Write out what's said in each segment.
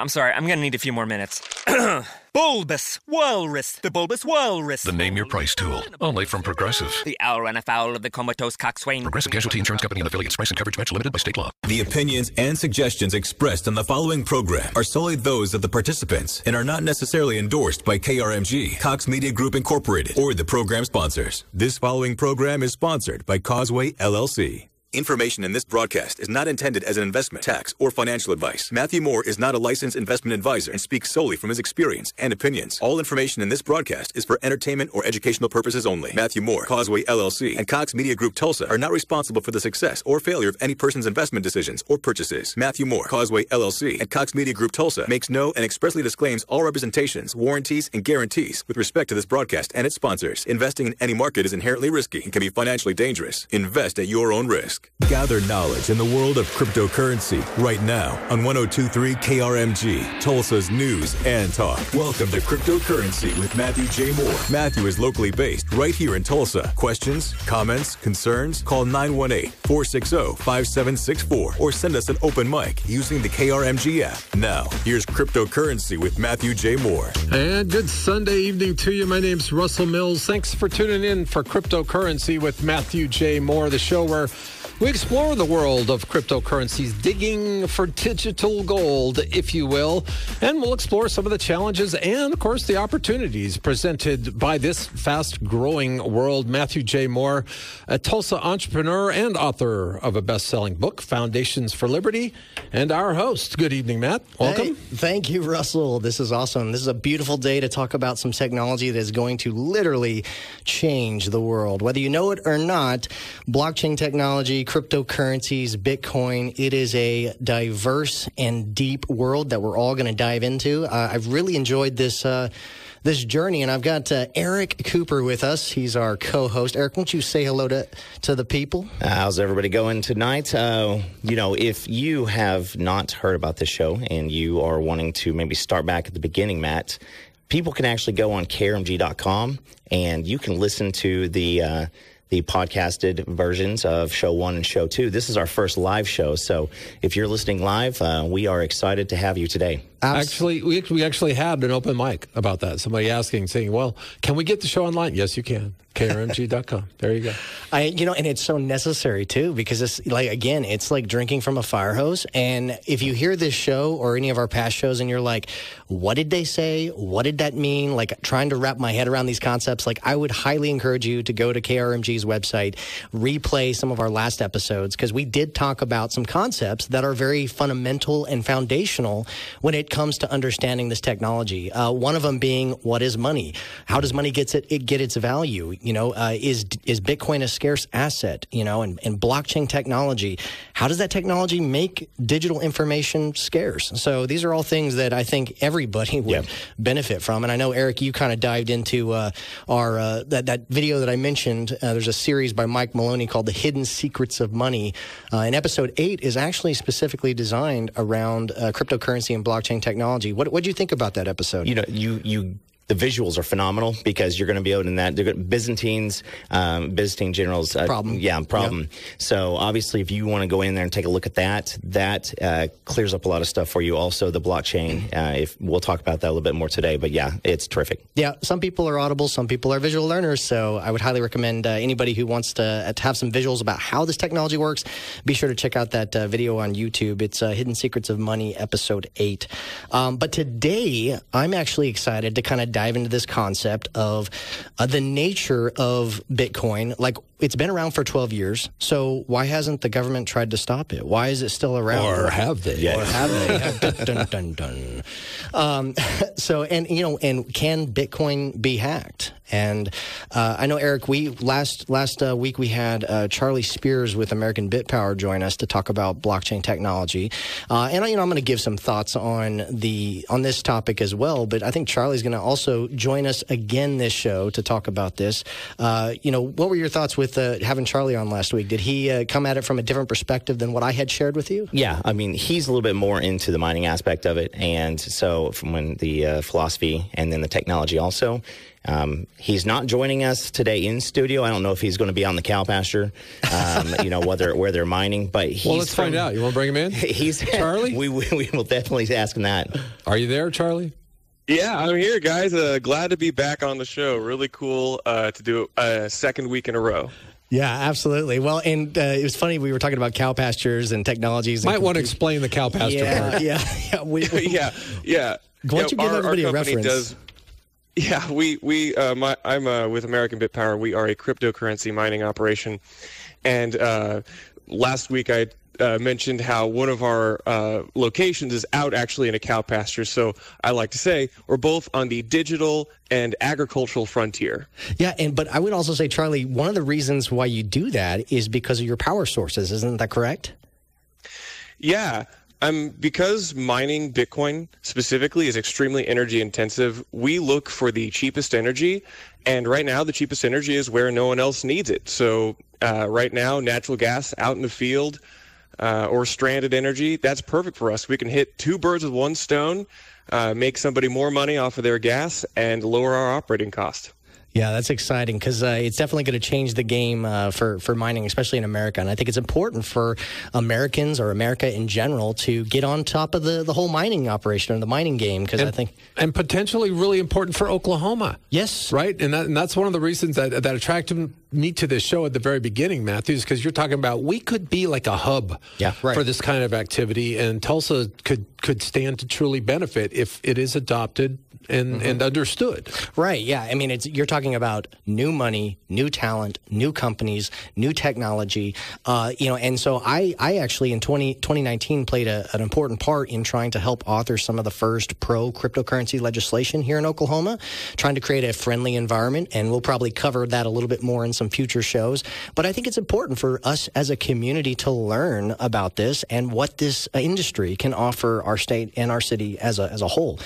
I'm sorry, I'm gonna need a few more minutes. bulbous Walrus, the Bulbous Walrus. The name your price tool, only from Progressive. The owl ran afoul of the comatose coxswain. Progressive Casualty Insurance Company and affiliates. Price and coverage match limited by state law. The opinions and suggestions expressed on the following program are solely those of the participants and are not necessarily endorsed by KRMG, Cox Media Group Incorporated, or the program sponsors. This following program is sponsored by Causeway LLC. Information in this broadcast is not intended as an investment, tax, or financial advice. Matthew Moore is not a licensed investment advisor and speaks solely from his experience and opinions. All information in this broadcast is for entertainment or educational purposes only. Matthew Moore, Causeway LLC, and Cox Media Group Tulsa are not responsible for the success or failure of any person's investment decisions or purchases. Matthew Moore, Causeway LLC, and Cox Media Group Tulsa makes no and expressly disclaims all representations, warranties, and guarantees with respect to this broadcast and its sponsors. Investing in any market is inherently risky and can be financially dangerous. Invest at your own risk. Gather knowledge in the world of cryptocurrency right now on 1023 KRMG, Tulsa's news and talk. Welcome to Cryptocurrency with Matthew J. Moore. Matthew is locally based right here in Tulsa. Questions, comments, concerns? Call 918 460 5764 or send us an open mic using the KRMG app. Now, here's Cryptocurrency with Matthew J. Moore. And good Sunday evening to you. My name's Russell Mills. Thanks for tuning in for Cryptocurrency with Matthew J. Moore, the show where we explore the world of cryptocurrencies, digging for digital gold, if you will, and we'll explore some of the challenges and, of course, the opportunities presented by this fast growing world. Matthew J. Moore, a Tulsa entrepreneur and author of a best selling book, Foundations for Liberty, and our host. Good evening, Matt. Welcome. Hey, thank you, Russell. This is awesome. This is a beautiful day to talk about some technology that is going to literally change the world. Whether you know it or not, blockchain technology, cryptocurrencies, Bitcoin. It is a diverse and deep world that we're all going to dive into. Uh, I've really enjoyed this. Uh, this journey, and I've got uh, Eric Cooper with us. He's our co-host. Eric, won't you say hello to to the people? Uh, how's everybody going tonight? Uh, you know, if you have not heard about this show and you are wanting to maybe start back at the beginning, Matt, people can actually go on krmg.com and you can listen to the uh, the podcasted versions of show one and show two. This is our first live show. So if you're listening live, uh, we are excited to have you today. Actually, we, we actually had an open mic about that. Somebody asking, saying, well, can we get the show online? Yes, you can. KRMG.com. There you go. I, you know, and it's so necessary too, because it's like, again, it's like drinking from a fire hose. And if you hear this show or any of our past shows and you're like, what did they say? What did that mean? Like trying to wrap my head around these concepts, like I would highly encourage you to go to KRMG's website, replay some of our last episodes, because we did talk about some concepts that are very fundamental and foundational when it comes to understanding this technology. Uh, one of them being, what is money? How does money get it, it get its value? You know, uh, is is Bitcoin a scarce asset? You know, and, and blockchain technology. How does that technology make digital information scarce? So these are all things that I think everybody would benefit from. And I know Eric, you kind of dived into uh, our uh, that that video that I mentioned. Uh, there's a series by Mike Maloney called "The Hidden Secrets of Money," uh, and episode eight is actually specifically designed around uh, cryptocurrency and blockchain technology. What what do you think about that episode? You know, you you the visuals are phenomenal because you're going to be able to that they're going, Byzantines, um, Byzantine generals uh, problem. Yeah, problem. Yep. So obviously, if you want to go in there and take a look at that, that uh, clears up a lot of stuff for you. Also, the blockchain. Uh, if we'll talk about that a little bit more today, but yeah, it's terrific. Yeah, some people are audible, some people are visual learners. So I would highly recommend uh, anybody who wants to, uh, to, have some visuals about how this technology works. Be sure to check out that uh, video on YouTube. It's Hidden Secrets of Money, Episode Eight. Um, but today, I'm actually excited to kind of dive into this concept of uh, the nature of Bitcoin. Like it's been around for 12 years. So why hasn't the government tried to stop it? Why is it still around? Or have they? Or have they? dun, dun, dun. Um, so, and, you know, and can Bitcoin be hacked? And uh, I know Eric. We last last uh, week we had uh, Charlie Spears with American BitPower join us to talk about blockchain technology. Uh, and you know I'm going to give some thoughts on the on this topic as well. But I think Charlie's going to also join us again this show to talk about this. Uh, you know, what were your thoughts with with uh, having Charlie on last week? Did he uh, come at it from a different perspective than what I had shared with you? Yeah, I mean, he's a little bit more into the mining aspect of it, and so from when the uh, philosophy and then the technology also. Um, he's not joining us today in studio. I don't know if he's going to be on the cow pasture, um, you know, whether where they're mining. But he's Well, let's find out. You want to bring him in? He's Charlie? We, we we will definitely ask him that. Are you there, Charlie? Yeah, I'm here, guys. Uh, glad to be back on the show. Really cool uh, to do a second week in a row. Yeah, absolutely. Well, and uh, it was funny. We were talking about cow pastures and technologies. And Might want to explain the cow pasture Yeah, part. yeah, yeah. We, we- yeah, yeah. Why don't you Yeah, give everybody a reference? Does, yeah, we we uh, my, I'm uh, with American Bit Power. We are a cryptocurrency mining operation, and uh, last week I uh, mentioned how one of our uh, locations is out actually in a cow pasture. So I like to say we're both on the digital and agricultural frontier. yeah, and but I would also say, Charlie, one of the reasons why you do that is because of your power sources. Isn't that correct? Yeah. Um, because mining Bitcoin specifically is extremely energy intensive, we look for the cheapest energy. And right now, the cheapest energy is where no one else needs it. So, uh, right now, natural gas out in the field uh, or stranded energy, that's perfect for us. We can hit two birds with one stone, uh, make somebody more money off of their gas, and lower our operating cost. Yeah, that's exciting because uh, it's definitely going to change the game uh, for for mining, especially in America. And I think it's important for Americans or America in general to get on top of the, the whole mining operation and the mining game because I think and potentially really important for Oklahoma. yes, Right, and that, and that's one of the reasons that that attracted me to this show at the very beginning, Matthews, because you're talking about we could be like a hub Yeah, right. for this kind of activity, and Tulsa could could stand to truly benefit if it is adopted and Mm-hmm. and understood. Right. Yeah. I mean, it's you're talking about new money, new talent, new companies, new technology. Uh, you know, and so I, I actually in 20, 2019 played a, an important part in trying to help author some of the first pro cryptocurrency legislation here in Oklahoma, trying to create a friendly environment. And we'll probably cover that a little bit more in some future shows. But I think it's important for us as a community to learn about this and what this uh, industry can offer our state and our city as a as a whole.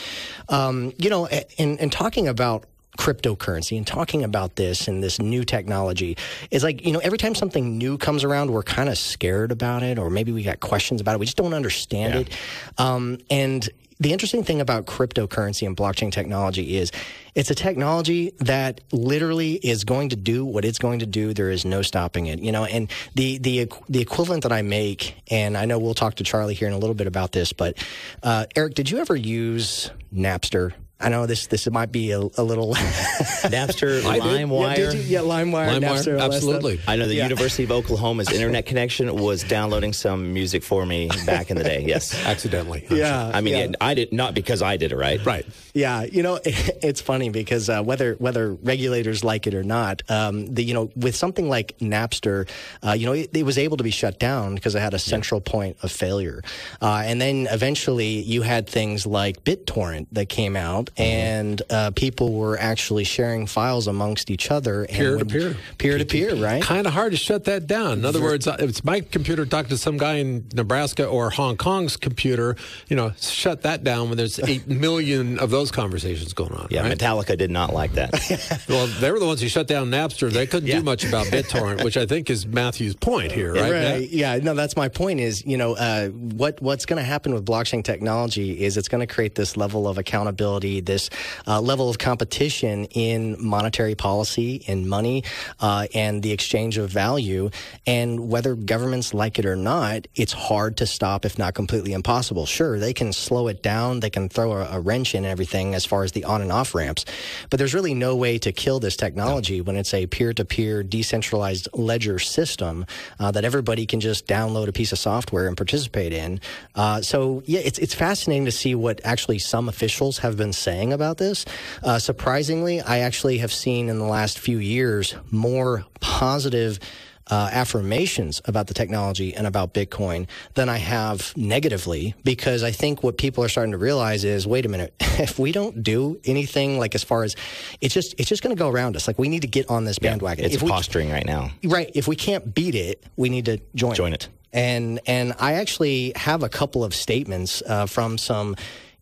Um, you know, in, in talking about cryptocurrency and talking about this and this new technology is like you know every time something new comes around we're kind of scared about it or maybe we got questions about it we just don't understand it um, and the interesting thing about cryptocurrency and blockchain technology is it's a technology that literally is going to do what it's going to do. There is no stopping it, you know. And the the the equivalent that I make, and I know we'll talk to Charlie here in a little bit about this, but uh, Eric, did you ever use Napster? I know this this might be a, a little Napster, I did. Yeah, LimeWire. did you? Yeah, LimeWire, LimeWire, Napster, all stuff. absolutely. I know the University of Oklahoma's internet connection was downloading some music for me back in the day. Yes. Accidentally, I'm Yeah, I mean, yeah. it- I did not because I did it right. right. Yeah, you know, it's funny because uh, whether whether regulators like it or not, um, the you know with something like Napster, uh, you know, it, it was able to be shut down because it had a central point of failure, uh, and then eventually you had things like BitTorrent that came out, and uh, people were actually sharing files amongst each other, and Peer to peer. peer to peer, right? Kind of hard to shut that down. In other words, if it's my computer talking to some guy in Nebraska or Hong Kong's computer, you know, shut that down when there's eight million of those conversations going on. Yeah, right? Metallica did not like that. Well, they were the ones who shut down Napster. They couldn't Yeah. do much about BitTorrent, which I think is Matthew's point here, right? Right. Yeah. No, that's my point. Is you know uh, what what's going to happen with blockchain technology is it's going to create this level of accountability, this uh, level of competition in monetary policy, in money, uh, and the exchange of value. And whether governments like it or not, it's hard to stop, if not completely impossible. Sure, they can slow it down, they can throw a, a wrench in everything as far as the on and off ramps, but there's really no way to kill this technology when it's a peer to peer decentralized ledger system uh, that everybody can just download a piece of software and participate in. Uh, so yeah, it's it's fascinating to see what actually some officials have been saying about this. Uh, surprisingly, I actually have seen in the last few years more positive. Uh, affirmations about the technology and about Bitcoin than I have negatively because I think what people are starting to realize is wait a minute if we don't do anything like as far as it's just it's just going to go around us like we need to get on this bandwagon It's if we, posturing right now. Right. If we can't beat it, we need to join Join it. And and I actually have a couple of statements uh, from some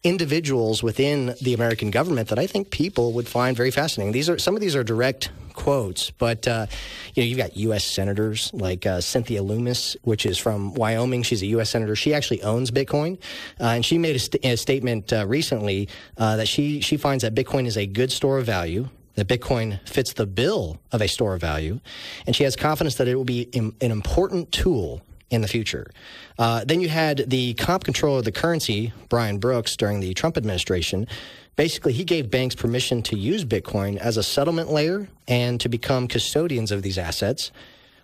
individuals within the American government that I think people would find very fascinating. These are some of these are direct quotes, but uh, you know you've got U.S. senators like uh, Cynthia Lummis, which is from Wyoming. She's a U.S. senator. She actually owns Bitcoin, uh, and she made a, st- a statement uh, recently uh, that she she finds that Bitcoin is a good store of value. That Bitcoin fits the bill of a store of value, and she has confidence that it will be Im- an important tool in the future. Uh, then you had the comp controller of the currency, Brian Brooks, during the Trump administration. Basically, he gave banks permission to use Bitcoin as a settlement layer and to become custodians of these assets.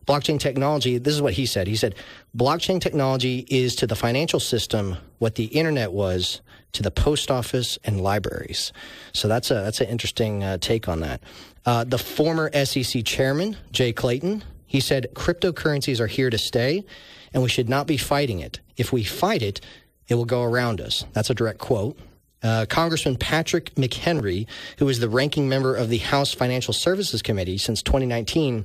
Blockchain technology, this is what he said. He said, blockchain technology is to the financial system what the internet was to the post office and libraries. So that's a that's an interesting uh, take on that. Uh, the former SEC chairman, Jay Clayton, he said cryptocurrencies are here to stay, and we should not be fighting it. If we fight it, it will go around us. That's a direct quote. Uh, Congressman Patrick McHenry, who is the ranking member of the House Financial Services Committee since 2019,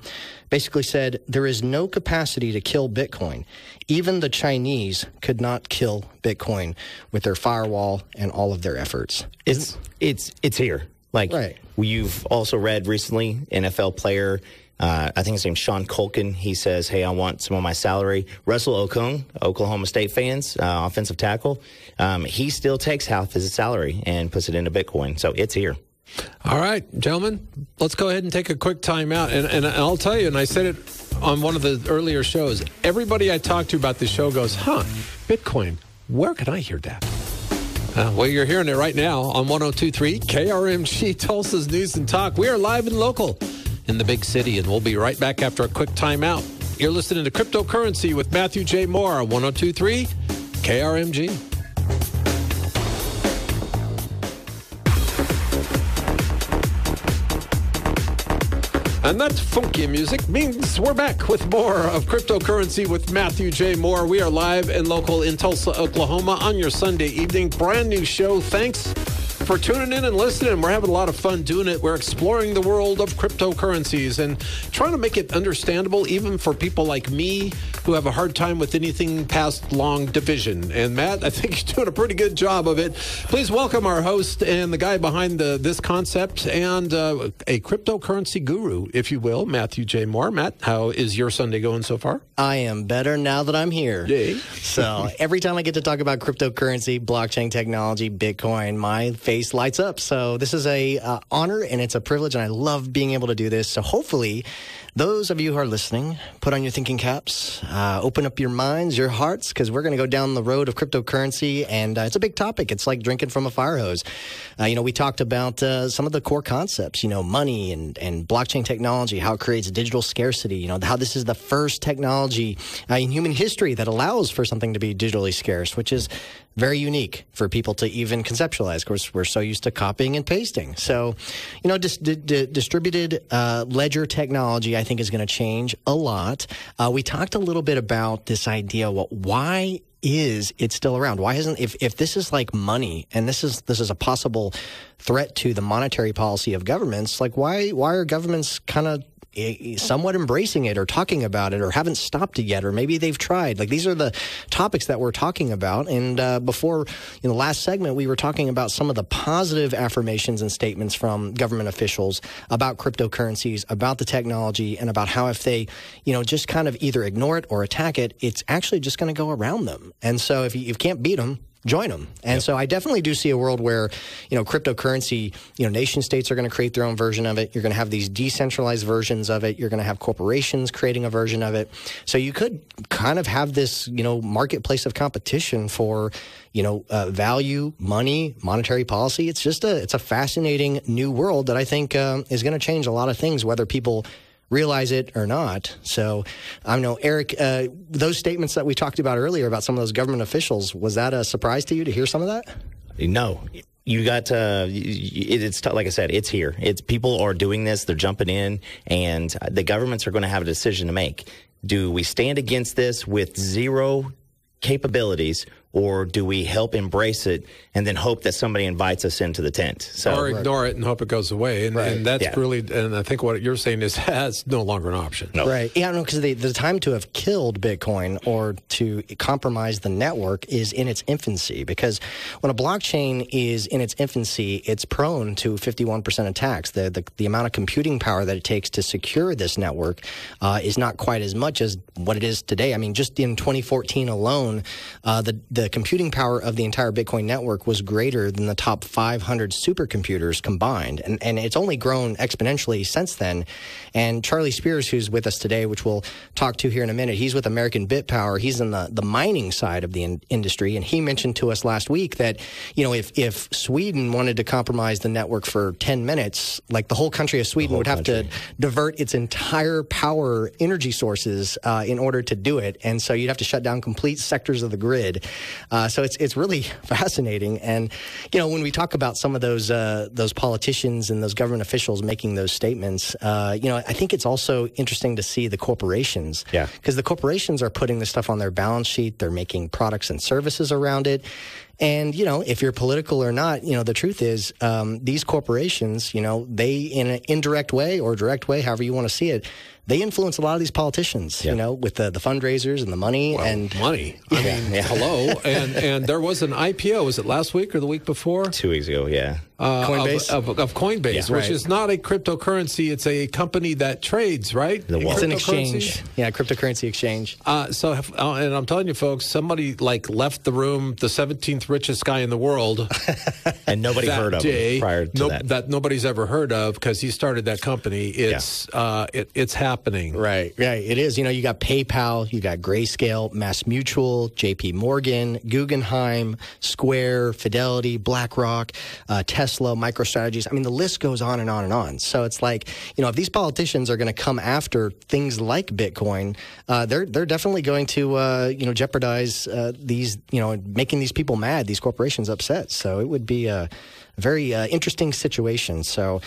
basically said there is no capacity to kill Bitcoin. Even the Chinese could not kill Bitcoin with their firewall and all of their efforts. It's it's it's here. Like Right. you've also read recently, NFL player. Uh, I think his name's Sean Culkin. He says, "Hey, I want some of my salary." Russell Okung, Oklahoma State fans, uh, offensive tackle. Um, he still takes half his salary and puts it into Bitcoin. So it's here. All right, gentlemen, let's go ahead and take a quick time out. And, and I'll tell you, and I said it on one of the earlier shows, everybody I talk to about this show goes, huh, Bitcoin, where can I hear that? Uh, well, you're hearing it right now on 1023 KRMG Tulsa's News and Talk. We are live and local in the big city, and we'll be right back after a quick time out. You're listening to Cryptocurrency with Matthew J. Moore on 1023 KRMG. And that funky music means we're back with more of cryptocurrency with Matthew J. Moore. We are live and local in Tulsa, Oklahoma on your Sunday evening. Brand new show. Thanks for tuning in and listening. We're having a lot of fun doing it. We're exploring the world of cryptocurrencies and trying to make it understandable even for people like me who have a hard time with anything past long division. And Matt, I think you're doing a pretty good job of it. Please welcome our host and the guy behind the, this concept and uh, a cryptocurrency guru, if you will, Matthew J. Moore. Matt, how is your Sunday going so far? I am better now that I'm here. Yay. So every time I get to talk about cryptocurrency, blockchain technology, Bitcoin, my face lights up. So this is a uh, honor and it's a privilege, and I love being able to do this. So hopefully, those of you who are listening, put on your thinking caps, uh, open up your minds, your hearts, because we're going to go down the road of cryptocurrency, and uh, it's a big topic. It's like drinking from a fire hose. Uh, you know, we talked about uh, some of the core concepts. You know, money and and blockchain technology, how it creates digital scarcity. You know, how this is the first technology uh, in human history that allows for something to be digitally scarce, which is very unique for people to even conceptualize. Of course, we're so used to copying and pasting. So, you know, dis- di- di- distributed uh, ledger technology, I think, is going to change a lot. Uh, we talked a little bit about this idea. Well, why is it still around? Why isn't if if this is like money and this is this is a possible threat to the monetary policy of governments? Like, why why are governments kind of somewhat embracing it or talking about it or haven't stopped it yet or maybe they've tried. Like these are the topics that we're talking about. And uh, before in the last segment we were talking about some of the positive affirmations and statements from government officials about cryptocurrencies about the technology and about how if they you know just kind of either ignore it or attack it it's actually just going to go around them. And so if you, if you can't beat them join them. And so I definitely do see a world where, you know, cryptocurrency, you know, nation states are going to create their own version of it. You're going to have these decentralized versions of it. You're going to have corporations creating a version of it. So you could kind of have this, you know, marketplace of competition for, you know, uh, value, money, monetary policy. It's just a, it's a fascinating new world that I think um, is going to change a lot of things, whether people realize it or not. So I know, Eric, uh, those statements that we talked about earlier about some of those government officials, was that a surprise to you to hear some of that? No. You got uh, it, it's like I said, it's here. It's people are doing this. They're jumping in, and the governments are going to have a decision to make. Do we stand against this with zero capabilities, or do we help embrace it and then hope that somebody invites us into the tent? So or ignore it and hope it goes away. And, and that's Yeah. really, and I think what you're saying is that's no longer an option. Right. Yeah, no, because the, the time to have killed Bitcoin or to compromise the network is in its infancy. Because when a blockchain is in its infancy, it's prone to 51% attacks. The, the, the amount of computing power that it takes to secure this network uh, is not quite as much as what it is today. I mean, just in 2014 alone, uh, the, the computing power of the entire Bitcoin network was greater than the top 500 supercomputers combined. And, and it's only grown exponentially since then. And Charlie Spears, who's with us today, which we'll talk to here in a minute, he's with American BitPower. He's in the, the mining side of the in- industry. And he mentioned to us last week that, you know, if, if Sweden wanted to compromise the network for 10 minutes, like the whole country of Sweden would have to divert its entire power energy sources uh, in order to do it. And so you'd have to shut down complete sectors of the grid. Uh, so it's, it's really fascinating. And, you know, when we talk about some of those, uh, those politicians and those government officials making those statements, uh, you know, I think it's also interesting to see the corporations. Yeah. Because the corporations are putting this stuff on their balance sheet, they're making products and services around it. And, you know, if you're political or not, you know, the truth is um, these corporations, you know, they, in an indirect way or direct way, however you want to see it, they influence a lot of these politicians, you know, with the, the fundraisers and the money and money. I mean, hello. And and there was an IPO. Was it last week or the week before? two weeks ago, yeah. Uh, Coinbase? of, of, of Coinbase, Yeah. which Right. is not a cryptocurrency. It's a company that trades, right? The it's an cryptocurrency. exchange. Yeah, cryptocurrency exchange. Uh, so, have- uh, and I'm telling you, folks, somebody like left the room, the 17th richest guy in the world, And nobody that heard of day, him prior to no- that. nobody's ever heard of because he started that company. It's uh, it, it's happening. Right, right. It is. You know, you got PayPal, you got Grayscale, Mass Mutual, JP Morgan, Guggenheim, Square, Fidelity, BlackRock, uh, Tesla, MicroStrategies. I mean, the list goes on and on and on. So it's like, you know, if these politicians are going to come after things like Bitcoin, uh, they're they're definitely going to uh, you know jeopardize uh, these you know making these people mad, these corporations upset. So it would be a very uh, interesting situation. So.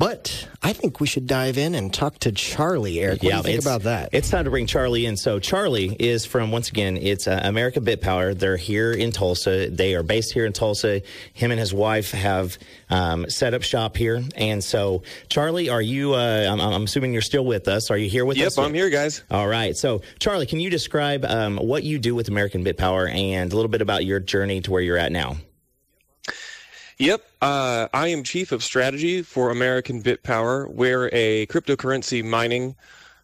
But I think we should dive in and talk to Charlie, Eric. What do you think about that? It's time to bring Charlie in. So Charlie is from once again, it's uh, America Bit Power. They're here in Tulsa. They are based here in Tulsa. Him and his wife have um, set up shop here. And so, Charlie, are you? Uh, I'm, I'm assuming you're still with us. Are you here with Yep, us? Yep, I'm here, guys. All right. So, Charlie, can you describe um, what you do with American Bit Power and a little bit about your journey to where you're at now? Yep, uh, I am chief of strategy for American Bit Power. We're a cryptocurrency mining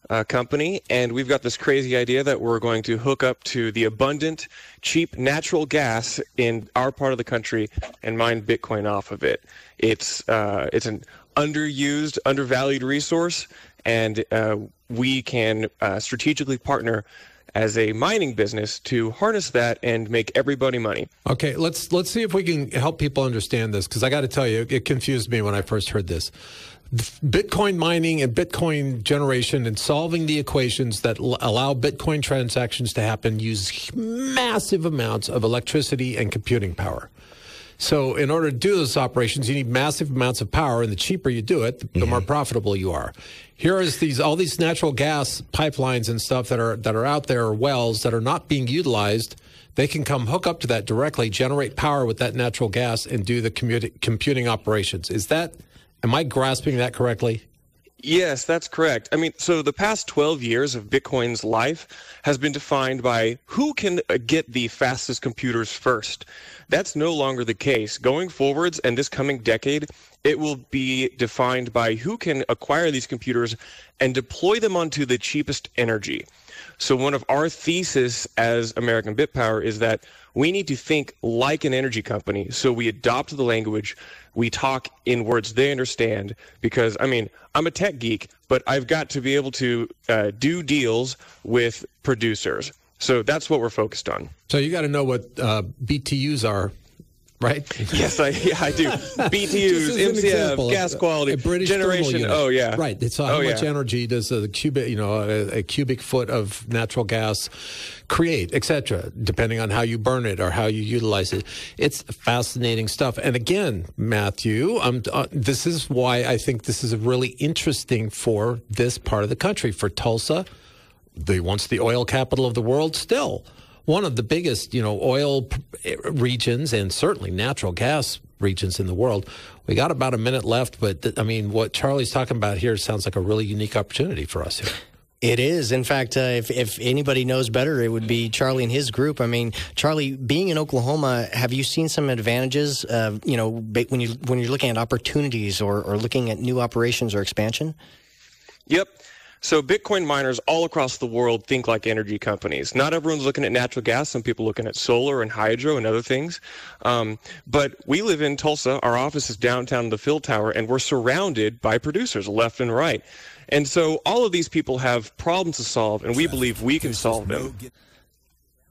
uh, company, and we've got this crazy idea that we're going to hook up to the abundant, cheap natural gas in our part of the country and mine Bitcoin off of it. It's uh, it's an underused, undervalued resource, and uh, we can uh, strategically partner as a mining business to harness that and make everybody money. Okay, let's let's see if we can help people understand this because I got to tell you, it confused me when I first heard this. Bitcoin mining and Bitcoin generation and solving the equations that l- allow Bitcoin transactions to happen use massive amounts of electricity and computing power. So, in order to do those operations, you need massive amounts of power, and the cheaper you do it, the, the more profitable you are. Here is these all these natural gas pipelines and stuff that are that are out there, or wells that are not being utilized. They can come hook up to that directly, generate power with that natural gas, and do the commuti- computing operations. Is that? Am I grasping that correctly? Yes, that's correct. I mean, so the past 12 years of Bitcoin's life has been defined by who can get the fastest computers first. That's no longer the case. Going forwards and this coming decade, it will be defined by who can acquire these computers and deploy them onto the cheapest energy. So one of our thesis as American Bit Power is that we need to think like an energy company. So we adopt the language, we talk in words they understand. Because I mean, I'm a tech geek, but I've got to be able to uh, do deals with producers. So that's what we're focused on. So you got to know what uh, BTUs are, right? Yes, I yeah, I do. BTUs, an example, MCF, gas quality, a British generation. Oh yeah, right. So how oh, much yeah. energy does a cubic, you know, a, a cubic foot of natural gas create, etc. Depending on how you burn it or how you utilize it. It's fascinating stuff. And again, Matthew, uh, this is why I think this is really interesting for this part of the country, for Tulsa, the once the oil capital of the world, still. one of the biggest, you know, oil p- regions and certainly natural gas regions in the world. We got about a minute left, but th- I mean, what Charlie's talking about here sounds like a really unique opportunity for us here. It is. In fact, uh, if, if anybody knows better, it would be Charlie and his group. I mean, Charlie, being in Oklahoma, have you seen some advantages? Uh, you know, when you when you're looking at opportunities or, or looking at new operations or expansion. Yep. So Bitcoin miners all across the world think like energy companies. Not everyone's looking at natural gas. Some people looking at solar and hydro and other things. Um, but we live in Tulsa. Our office is downtown in the Philtower, and we're surrounded by producers left and right. And so all of these people have problems to solve, and we believe we can solve them.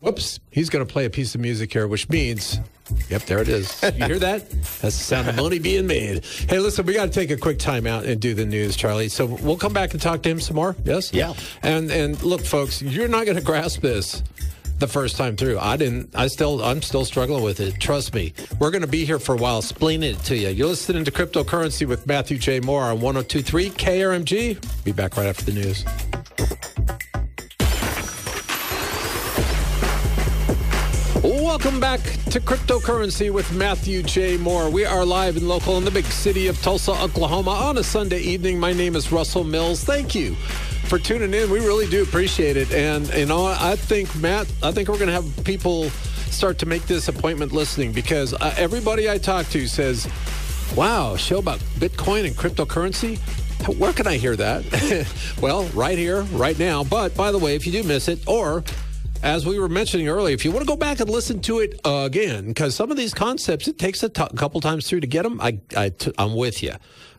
Whoops. He's going to play a piece of music here, which means, yep, there it is. You hear that? That's the sound of money being made. Hey, listen, we got to take a quick time out and do the news, Charlie. So we'll come back and talk to him some more. Yes? Yeah. And and look, folks, you're not going to grasp this the first time through. I didn't. I still. I'm still struggling with it. Trust me. We're going to be here for a while, explaining it to you. You're listening to Cryptocurrency with Matthew J. Moore on 102.3 KRMG. Be back right after the news. Welcome back to Cryptocurrency with Matthew J. Moore. We are live and local in the big city of Tulsa, Oklahoma on a Sunday evening. My name is Russell Mills. Thank you for tuning in. We really do appreciate it. And, you know, I think, Matt, I think we're going to have people start to make this appointment listening because uh, everybody I talk to says, wow, show about Bitcoin and cryptocurrency. Where can I hear that? well, right here, right now. But by the way, if you do miss it, or as we were mentioning earlier, if you want to go back and listen to it again, because some of these concepts it takes a t- couple times through to get them, I, I t- I'm with you.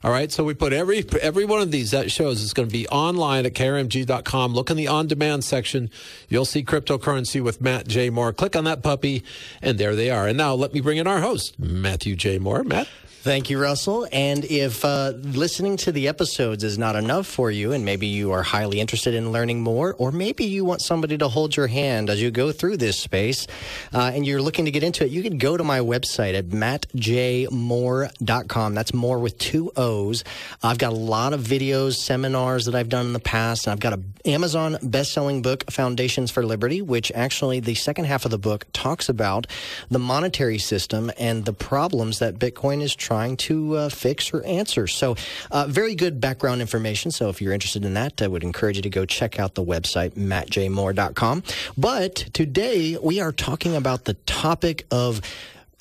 All right, so we put every every one of these that shows is going to be online at krmg.com. Look in the on-demand section. You'll see cryptocurrency with Matt J. Moore. Click on that puppy, and there they are. And now let me bring in our host, Matthew J. Moore. Matt. Thank you, Russell. And if uh, listening to the episodes is not enough for you, and maybe you are highly interested in learning more, or maybe you want somebody to hold your hand as you go through this space, uh, and you're looking to get into it, you can go to my website at mattjmoore.com. That's more with two O's. I've got a lot of videos, seminars that I've done in the past, and I've got an Amazon best-selling book, Foundations for Liberty, which actually the second half of the book talks about the monetary system and the problems that Bitcoin is trying to uh, fix or answer. So, uh, very good background information. So, if you're interested in that, I would encourage you to go check out the website, mattjmoore.com. But today we are talking about the topic of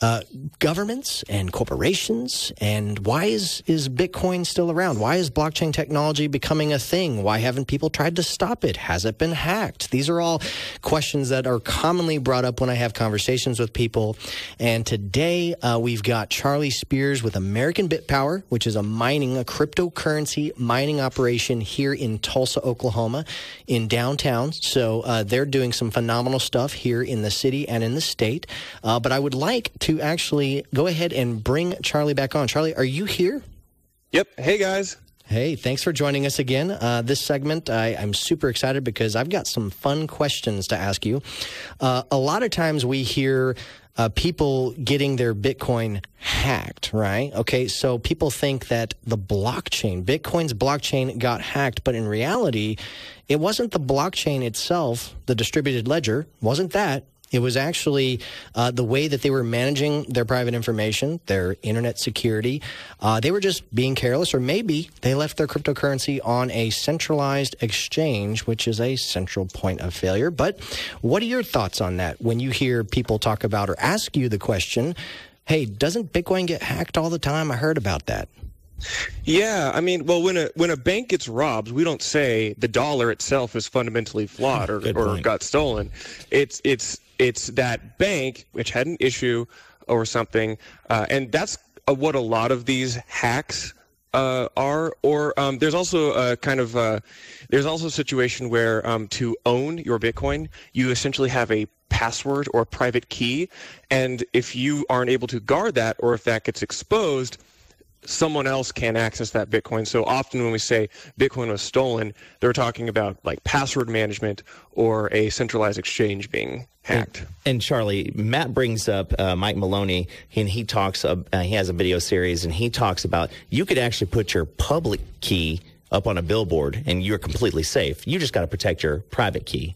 uh, governments and corporations and why is, is Bitcoin still around? Why is blockchain technology becoming a thing? Why haven't people tried to stop it? Has it been hacked? These are all questions that are commonly brought up when I have conversations with people. And today uh, we've got Charlie Spears with American BitPower, which is a mining, a cryptocurrency mining operation here in Tulsa, Oklahoma, in downtown. So uh, they're doing some phenomenal stuff here in the city and in the state. Uh, but I would like to actually go ahead and bring Charlie back on. Charlie, are you here? Yep. Hey, guys. Hey, thanks for joining us again. Uh, this segment, I, I'm super excited because I've got some fun questions to ask you. Uh, a lot of times we hear uh, people getting their Bitcoin hacked, right? Okay, so people think that the blockchain, Bitcoin's blockchain got hacked, but in reality, it wasn't the blockchain itself, the distributed ledger, wasn't that. It was actually uh, the way that they were managing their private information, their internet security. Uh, they were just being careless, or maybe they left their cryptocurrency on a centralized exchange, which is a central point of failure. But what are your thoughts on that when you hear people talk about or ask you the question, hey, doesn't Bitcoin get hacked all the time? I heard about that. Yeah, I mean, well, when a when a bank gets robbed, we don't say the dollar itself is fundamentally flawed or, or got stolen. It's it's it's that bank which had an issue or something, uh, and that's uh, what a lot of these hacks uh, are. Or um, there's also a kind of uh, there's also a situation where um, to own your Bitcoin, you essentially have a password or a private key, and if you aren't able to guard that, or if that gets exposed someone else can't access that Bitcoin. So often when we say Bitcoin was stolen, they're talking about like password management or a centralized exchange being hacked. And, and Charlie, Matt brings up uh, Mike Maloney, and he talks. Uh, he has a video series, and he talks about you could actually put your public key up on a billboard, and you're completely safe. You just got to protect your private key.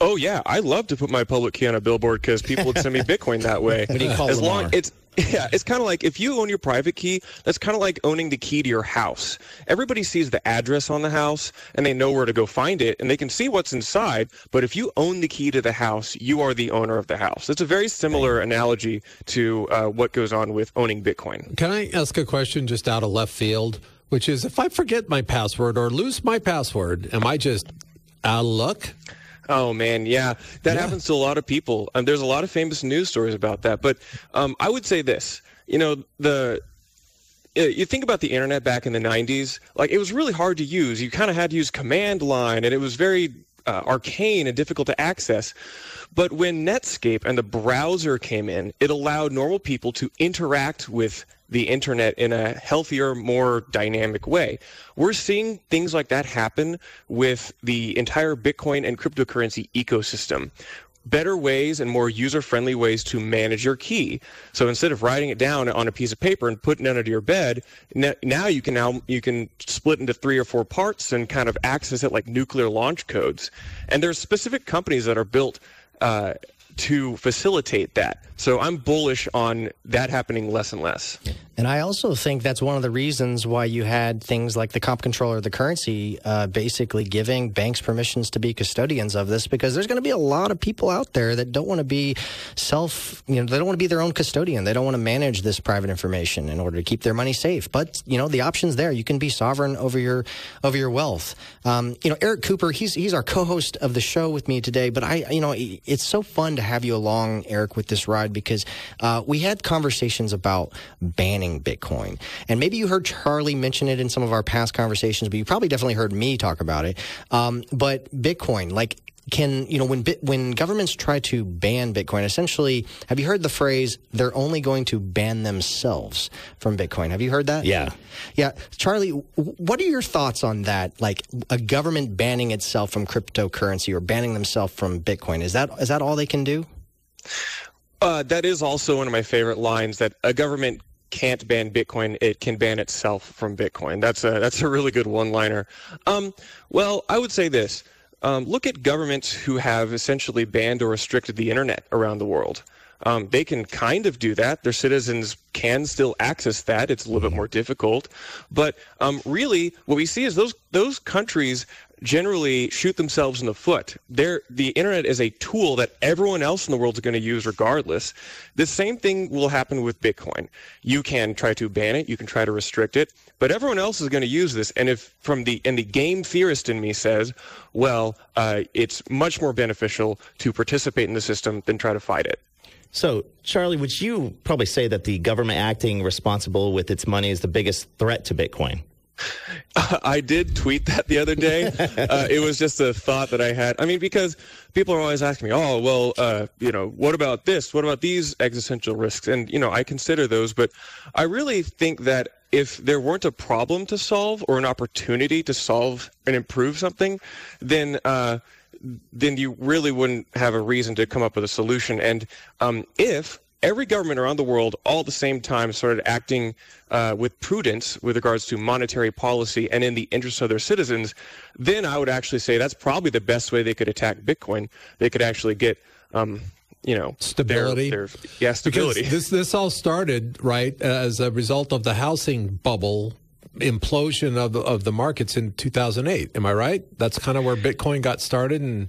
Oh yeah, I love to put my public key on a billboard because people would send me Bitcoin that way. What do you call as Lamar? long it's yeah, it's kind of like if you own your private key, that's kind of like owning the key to your house. Everybody sees the address on the house and they know where to go find it and they can see what's inside. But if you own the key to the house, you are the owner of the house. It's a very similar analogy to uh, what goes on with owning Bitcoin. Can I ask a question just out of left field? Which is, if I forget my password or lose my password, am I just out of luck? Oh man, yeah, that happens to a lot of people. Um, there's a lot of famous news stories about that. But um, I would say this: you know, the uh, you think about the internet back in the 90s, like it was really hard to use. You kind of had to use command line, and it was very uh, arcane and difficult to access. But when Netscape and the browser came in, it allowed normal people to interact with the internet in a healthier, more dynamic way. We're seeing things like that happen with the entire Bitcoin and cryptocurrency ecosystem. Better ways and more user friendly ways to manage your key. So instead of writing it down on a piece of paper and putting it under your bed, now you can now you can split into three or four parts and kind of access it like nuclear launch codes. And there's specific companies that are built uh, to facilitate that. So I'm bullish on that happening less and less. And I also think that's one of the reasons why you had things like the comp controller of the currency uh, basically giving banks permissions to be custodians of this because there's going to be a lot of people out there that don't want to be self, you know, they don't want to be their own custodian. They don't want to manage this private information in order to keep their money safe. But, you know, the option's there. You can be sovereign over your over your wealth. Um, you know, Eric Cooper, he's he's our co-host of the show with me today, but I, you know, it's so fun to have you along, Eric, with this ride because uh, we had conversations about banning Bitcoin. And maybe you heard Charlie mention it in some of our past conversations, but you probably definitely heard me talk about it. Um, but Bitcoin, like, can you know when bit, when governments try to ban Bitcoin? Essentially, have you heard the phrase "they're only going to ban themselves from Bitcoin"? Have you heard that? Yeah. yeah. Charlie, what are your thoughts on that? Like a government banning itself from cryptocurrency or banning themselves from Bitcoin? Is that is that all they can do? Uh, that is also one of my favorite lines that a government can't ban Bitcoin, it can ban itself from Bitcoin. That's a that's a really good one-liner. Um, well, I would say this: um, look at governments who have essentially banned or restricted the internet around the world. Um, they can kind of do that. Their citizens can still access that. It's a little bit more difficult, but um, really, what we see is those those countries generally shoot themselves in the foot. They're, the internet is a tool that everyone else in the world is going to use regardless. The same thing will happen with Bitcoin. You can try to ban it, you can try to restrict it, but everyone else is going to use this. And if from the and the game theorist in me says, well, uh, it's much more beneficial to participate in the system than try to fight it. So, Charlie, would you probably say that the government acting responsible with its money is the biggest threat to Bitcoin? I did tweet that the other day. Uh, it was just a thought that I had. I mean, because people are always asking me, "Oh, well, uh, you know, what about this? What about these existential risks?" And you know, I consider those, but I really think that if there weren't a problem to solve or an opportunity to solve and improve something, then uh, then you really wouldn't have a reason to come up with a solution. And um, if every government around the world all at the same time started acting uh, with prudence with regards to monetary policy and in the interest of their citizens, then I would actually say that's probably the best way they could attack Bitcoin. They could actually get, um, you know, Stability. Their, their, yeah, stability. Because this this all started right as a result of the housing bubble implosion of the, of the markets in 2008. Am I right? That's kind of where Bitcoin got started and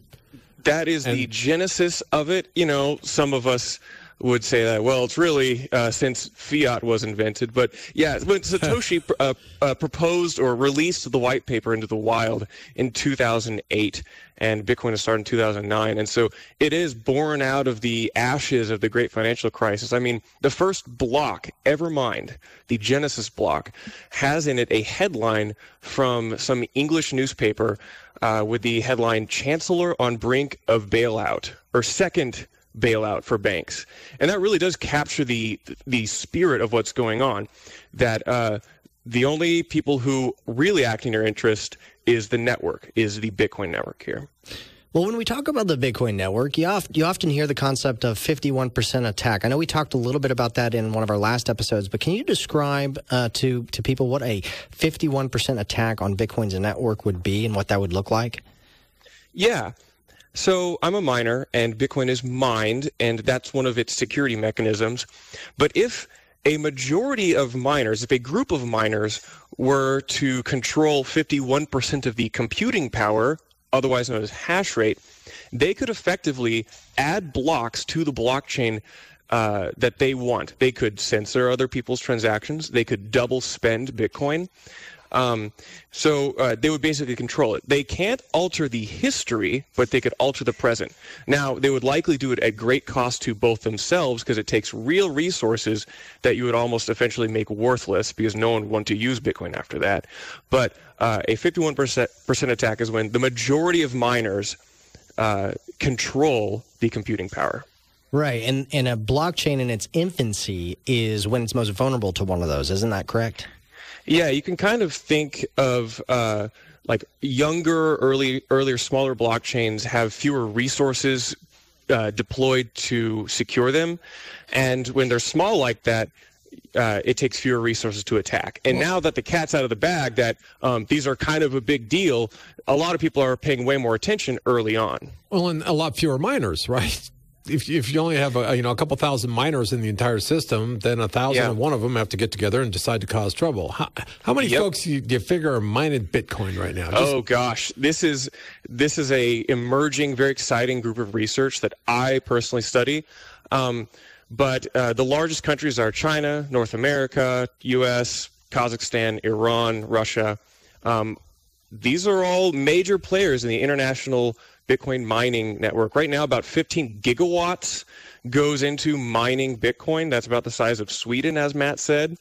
that is the genesis of it. You know, some of us would say that. Well, it's really uh, since fiat was invented, but yeah, when Satoshi uh, uh, proposed or released the white paper into the wild in 2008, and Bitcoin was started in 2009, and so it is born out of the ashes of the great financial crisis. I mean, the first block ever mined, the Genesis block, has in it a headline from some English newspaper uh, with the headline "Chancellor on brink of bailout" or second bailout for banks, and that really does capture the the spirit of what's going on. That uh, the only people who really act in your interest is the network, is the Bitcoin network here. Well, when we talk about the Bitcoin network, you, oft, you often hear the concept of 51% attack. I know we talked a little bit about that in one of our last episodes, but can you describe uh, to, to people what a 51% attack on Bitcoin's network would be and what that would look like? Yeah. So I'm a miner, and Bitcoin is mined, and that's one of its security mechanisms. But if a majority of miners, if a group of miners were to control 51% of the computing power, otherwise known as hash rate, they could effectively add blocks to the blockchain uh, that they want. They could censor other people's transactions. They could double spend Bitcoin. Um, so uh, they would basically control it. They can't alter the history, but they could alter the present. Now, they would likely do it at great cost to both themselves because it takes real resources that you would almost eventually make worthless because no one would want to use Bitcoin after that. But uh, a 51% attack is when the majority of miners uh, control the computing power. Right, and and a blockchain in its infancy is when it's most vulnerable to one of those. Isn't that correct? Yeah, you can kind of think of uh, like younger, early, earlier, smaller blockchains have fewer resources uh, deployed to secure them, and when they're small like that. Uh, it takes fewer resources to attack. And now that the cat's out of the bag, that um, these are kind of a big deal, a lot of people are paying way more attention early on. Well, and a lot fewer miners, right? If, if you only have a, you know a couple thousand miners in the entire system, then a thousand Yeah. and one of them have to get together and decide to cause trouble. How, how many Yep. folks do you, do you figure are mining Bitcoin right now? Just- Oh gosh, this is this is a emerging, very exciting group of research that I personally study. Um, but uh, the largest countries are China, North America, U.S., Kazakhstan, Iran, Russia. Um, these are all major players in the international Bitcoin mining network. Right now, about 15 gigawatts goes into mining Bitcoin. That's about the size of Sweden, as Matt said.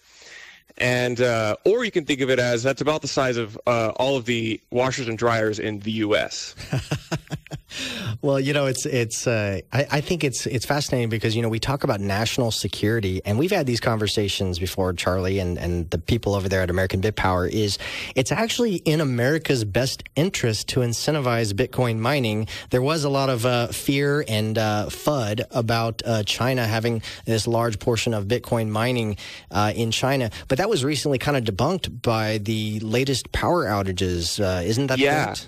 And uh, or you can think of it as that's about the size of uh, all of the washers and dryers in the U.S. Well, you know, it's it's. Uh, I, I think it's it's fascinating because you know we talk about national security, and we've had these conversations before, Charlie, and and the people over there at American Bit Power. Is it's actually in America's best interest to incentivize Bitcoin mining. There was a lot of uh, fear and uh, FUD about uh, China having this large portion of Bitcoin mining uh, in China, but that was recently kind of debunked by the latest power outages. Uh, isn't that Yeah. correct?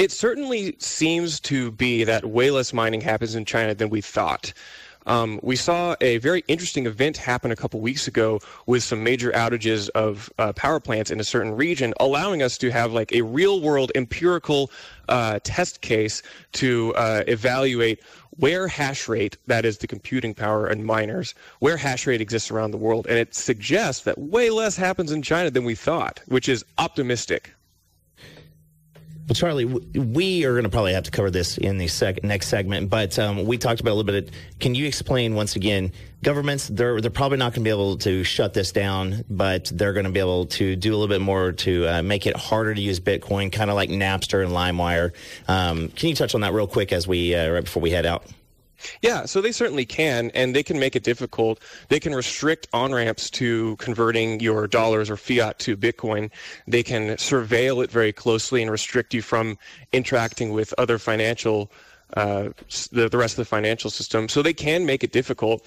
It certainly seems to be that way less mining happens in China than we thought. Um, we saw a very interesting event happen a couple weeks ago with some major outages of uh, power plants in a certain region, allowing us to have like a real world empirical uh, test case to uh, evaluate where hash rate, that is the computing power and miners, where hash rate exists around the world. And it suggests that way less happens in China than we thought, which is optimistic. Well, Charlie, we are going to probably have to cover this in the sec- next segment, but um, we talked about a little bit. Can you explain once again? Governments, they're they're probably not going to be able to shut this down, but they're going to be able to do a little bit more to uh, make it harder to use Bitcoin, kind of like Napster and LimeWire. Um, can you touch on that real quick as we uh, right before we head out? Yeah, so they certainly can, and they can make it difficult. They can restrict on ramps to converting your dollars or fiat to Bitcoin. They can surveil it very closely and restrict you from interacting with other financial, uh, the, the rest of the financial system. So they can make it difficult.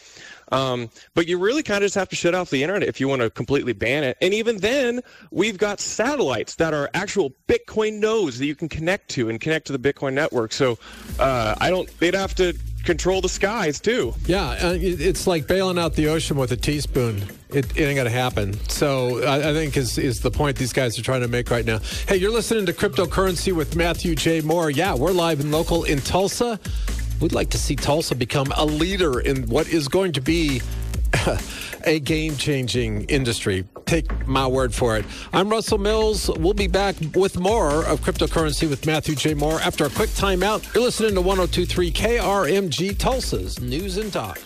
Um, but you really kind of just have to shut off the internet if you want to completely ban it. And even then, we've got satellites that are actual Bitcoin nodes that you can connect to and connect to the Bitcoin network. So uh, I don't. They'd have to control the skies too. Yeah, uh, it's like bailing out the ocean with a teaspoon. It, it ain't gonna happen. So I, I think is is the point these guys are trying to make right now. Hey, you're listening to cryptocurrency with Matthew J. Moore. Yeah, we're live and local in Tulsa. We'd like to see Tulsa become a leader in what is going to be a game changing industry. Take my word for it. I'm Russell Mills. We'll be back with more of cryptocurrency with Matthew J. Moore after a quick timeout. You're listening to 1023 KRMG Tulsa's News and Talk.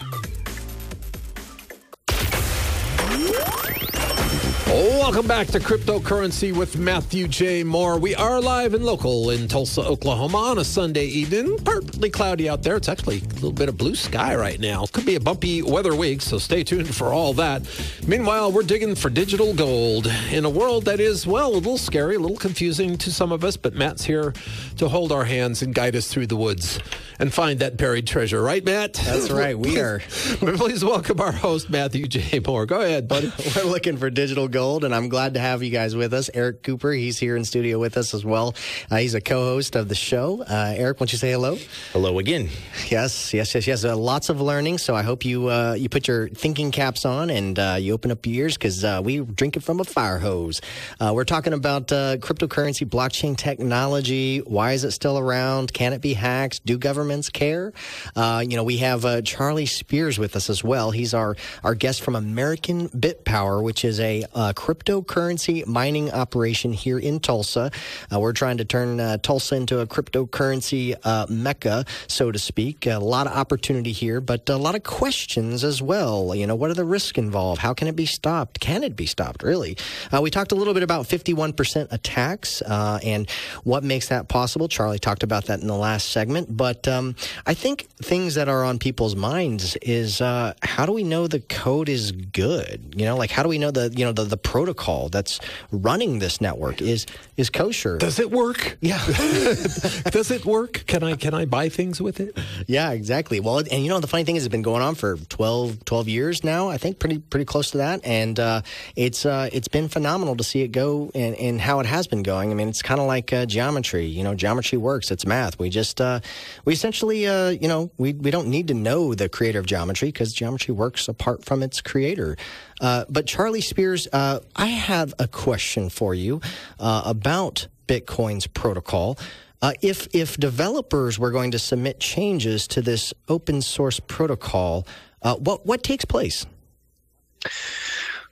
Welcome back to Cryptocurrency with Matthew J. Moore. We are live and local in Tulsa, Oklahoma on a Sunday evening. Partly cloudy out there. It's actually a little bit of blue sky right now. Could be a bumpy weather week, so stay tuned for all that. Meanwhile, we're digging for digital gold in a world that is, well, a little scary, a little confusing to some of us, but Matt's here to hold our hands and guide us through the woods and find that buried treasure. Right, Matt? That's right. We are. Please welcome our host, Matthew J. Moore. Go ahead, buddy. We're looking for digital gold, and I'm glad to have you guys with us. Eric Cooper, he's here in studio with us as well. Uh, he's a co-host of the show. Uh, Eric, won't you say hello? Hello again. Yes, yes, yes, yes. Uh, lots of learning. So I hope you uh, you put your thinking caps on and uh, you open up your ears because uh, we drink it from a fire hose. Uh, we're talking about uh, cryptocurrency, blockchain technology. Why is it still around? Can it be hacked? Do governments care? Uh, you know, we have uh, Charlie Spears with us as well. He's our our guest from American Bit Power, which is a uh, cryptocurrency mining operation here in Tulsa. Uh, we're trying to turn uh, Tulsa into a cryptocurrency uh, mecca, so to speak. A lot of opportunity here, but a lot of questions as well. You know, what are the risks involved? How can it be stopped? Can it be stopped, really? Uh, we talked a little bit about 51% attacks uh, and what makes that possible. Charlie talked about that in the last segment, but um, I think things that are on people's minds is uh, how do we know the code is good? You know, like how do we know the you know the, the protocol that's running this network is is kosher? Does it work? Yeah. Does it work? Can I can I buy things with it? Yeah, exactly. Well, and you know the funny thing is it's been going on for 12, 12 years now. I think pretty pretty close to that, and uh, it's uh, it's been phenomenal to see it go and, and how it has been going. I mean, it's kind of like uh, geometry. You know, geometry works. It's math. We just uh, we essentially uh, you know we we don't need to know the creator of geometry because geometry works apart from its creator. Uh, but Charlie Spears, uh, I have a question for you uh, about Bitcoin's protocol. Uh, if if developers were going to submit changes to this open source protocol, uh, what what takes place?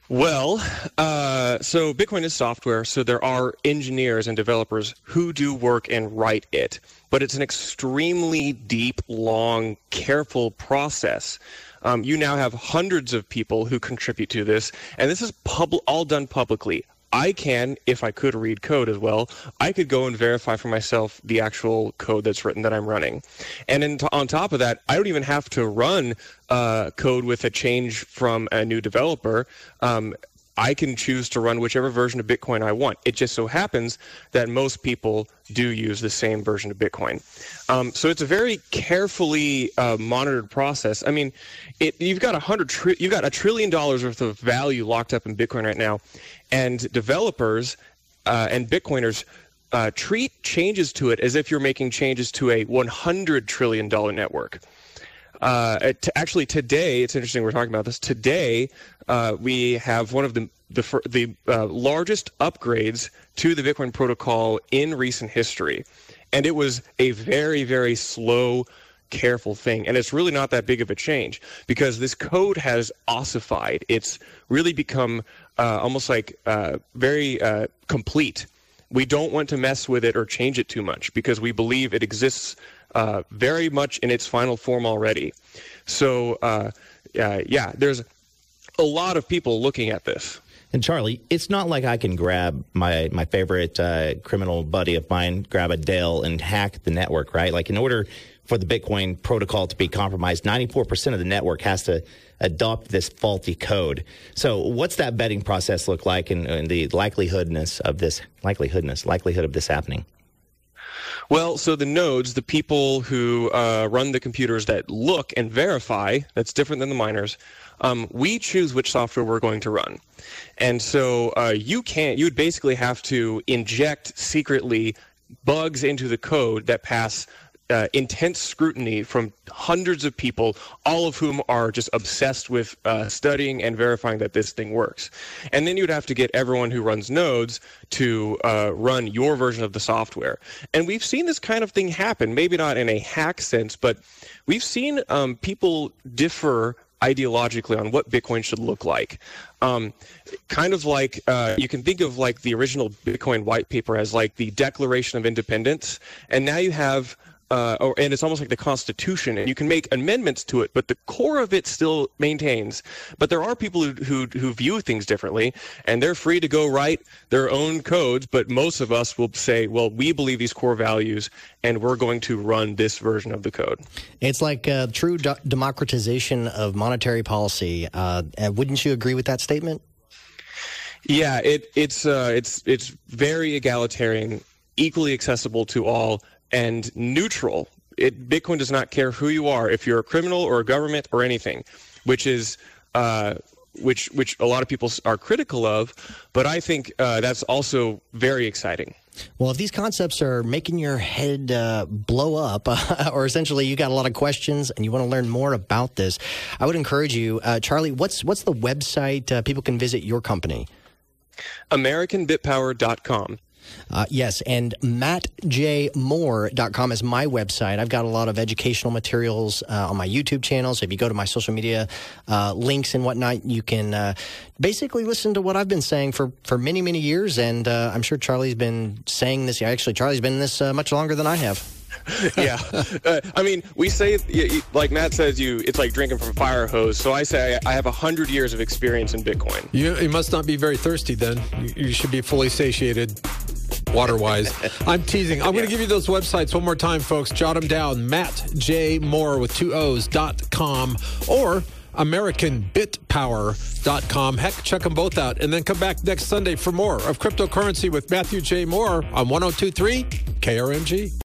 Well, uh, so Bitcoin is software, so there are engineers and developers who do work and write it, but it's an extremely deep, long, careful process. Um, you now have hundreds of people who contribute to this, and this is pub- all done publicly. I can, if I could read code as well, I could go and verify for myself the actual code that's written that I'm running. And t- on top of that, I don't even have to run uh, code with a change from a new developer. Um, I can choose to run whichever version of Bitcoin I want. It just so happens that most people do use the same version of Bitcoin. Um, so it's a very carefully uh, monitored process. I mean, it, you've got a hundred, tri- you've got a trillion dollars worth of value locked up in Bitcoin right now, and developers uh, and Bitcoiners uh, treat changes to it as if you're making changes to a 100 trillion dollar network. Uh, actually today, it's interesting we're talking about this. Today, uh, we have one of the the, the uh, largest upgrades to the Bitcoin protocol in recent history, and it was a very very slow, careful thing. And it's really not that big of a change because this code has ossified. It's really become uh, almost like uh, very uh, complete. We don't want to mess with it or change it too much because we believe it exists uh, very much in its final form already. So, uh, yeah, there's a lot of people looking at this. And Charlie, it's not like I can grab my my favorite uh, criminal buddy of mine, grab a Dell and hack the network, right? Like in order for the Bitcoin protocol to be compromised, 94% of the network has to adopt this faulty code. So what's that betting process look like and, and the likelihoodness of this likelihoodness likelihood of this happening? Well, so the nodes, the people who uh, run the computers that look and verify, that's different than the miners. Um, we choose which software we're going to run, and so uh, you can't. You would basically have to inject secretly bugs into the code that pass uh, intense scrutiny from hundreds of people, all of whom are just obsessed with uh, studying and verifying that this thing works. And then you'd have to get everyone who runs nodes to uh, run your version of the software. And we've seen this kind of thing happen, maybe not in a hack sense, but we've seen um, people differ ideologically on what Bitcoin should look like. Um, kind of like uh, you can think of like the original Bitcoin white paper as like the Declaration of Independence, and now you have uh, or, and it's almost like the Constitution, and you can make amendments to it, but the core of it still maintains. But there are people who, who, who view things differently, and they're free to go write their own codes. But most of us will say, well, we believe these core values, and we're going to run this version of the code. It's like uh, true do- democratization of monetary policy. Uh, wouldn't you agree with that statement? Yeah, it, it's uh, it's it's very egalitarian, equally accessible to all and neutral. It, Bitcoin does not care who you are, if you're a criminal or a government or anything, which is uh, which which a lot of people are critical of. But I think uh, that's also very exciting. Well, if these concepts are making your head uh, blow up, uh, or essentially you got a lot of questions and you want to learn more about this, I would encourage you, uh, Charlie. What's what's the website uh, people can visit your company? AmericanBitPower.com. Uh, yes, and mattjmoore.com is my website. I've got a lot of educational materials uh, on my YouTube channel. So if you go to my social media uh, links and whatnot, you can uh, basically listen to what I've been saying for, for many, many years. And uh, I'm sure Charlie's been saying this. Actually, Charlie's been in this uh, much longer than I have. yeah, uh, I mean, we say like Matt says, you it's like drinking from a fire hose. So I say I have a hundred years of experience in Bitcoin. You, you must not be very thirsty then. You, you should be fully satiated. Water wise, I'm teasing. I'm going to give you those websites one more time, folks. Jot them down. Matt J Moore with two O's dot com or AmericanBitPower.com. Heck, check them both out. And then come back next Sunday for more of cryptocurrency with Matthew J. Moore on 1023 KRMG.